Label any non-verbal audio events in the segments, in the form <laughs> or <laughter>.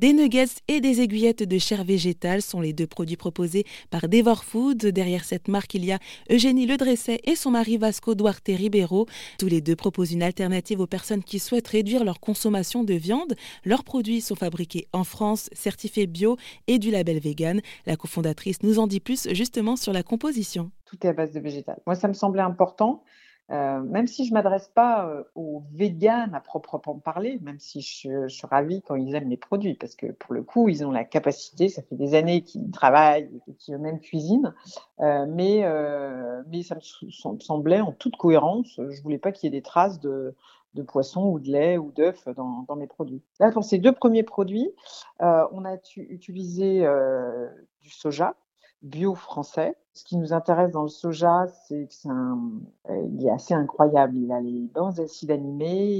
Des nuggets et des aiguillettes de chair végétale sont les deux produits proposés par Devor Food. Derrière cette marque, il y a Eugénie Ledresset et son mari Vasco Duarte Ribeiro. Tous les deux proposent une alternative aux personnes qui souhaitent réduire leur consommation de viande. Leurs produits sont fabriqués en France, certifiés bio et du label vegan. La cofondatrice nous en dit plus justement sur la composition. Tout est à base de végétal. Moi, ça me semblait important euh, même si je ne m'adresse pas euh, aux véganes à proprement parler, même si je, suis ravie quand ils aiment les produits, parce que pour le coup, ils ont la capacité, ça fait des années qu'ils travaillent et qu'ils eux-mêmes cuisinent, euh, mais, mais ça me semblait en toute cohérence, je ne voulais pas qu'il y ait des traces de, poisson ou de lait ou d'œufs dans, mes produits. Là, pour ces deux premiers produits, on a utilisé du soja, bio français. Ce qui nous intéresse dans le soja, c'est que euh, il est assez incroyable. Il a les bons acides animés,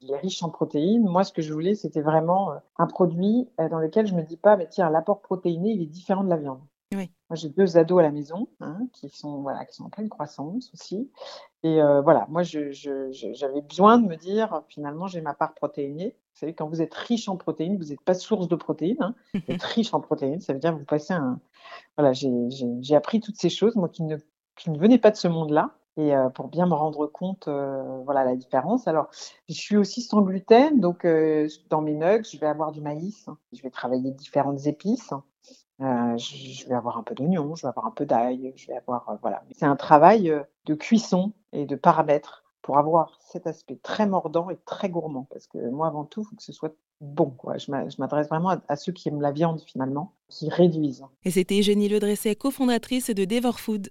il, est riche en protéines. Moi, ce que je voulais, c'était vraiment euh, un produit euh, dans lequel je me dis pas, mais tiens, l'apport protéiné, il est différent de la viande. Oui. Moi, j'ai deux ados à la maison hein, qui sont voilà, qui sont en pleine croissance aussi. Et voilà, moi, j'avais besoin de me dire, finalement, j'ai ma part protéinée. Vous savez, quand vous êtes riche en protéines, vous n'êtes pas source de protéines. Hein. <laughs> Vous êtes riche en protéines, ça veut dire que vous passez un, voilà, j'ai appris toutes ces choses, moi qui ne, qui ne venais pas de ce monde-là, et euh, pour bien me rendre compte, euh, voilà la différence. Alors, je suis aussi sans gluten, donc euh, dans mes nugs, je vais avoir du maïs, je vais travailler différentes épices, je, vais avoir un peu d'oignon, je vais avoir un peu d'ail, je vais avoir voilà. C'est un travail de cuisson et de paramètres pour avoir cet aspect très mordant et très gourmand, parce que moi avant tout, il faut que ce soit bon. Quoi. Je m'adresse vraiment à, ceux qui aiment la viande finalement, qui réduisent. Et c'était Eugénie Ledresset, cofondatrice de Devor Food.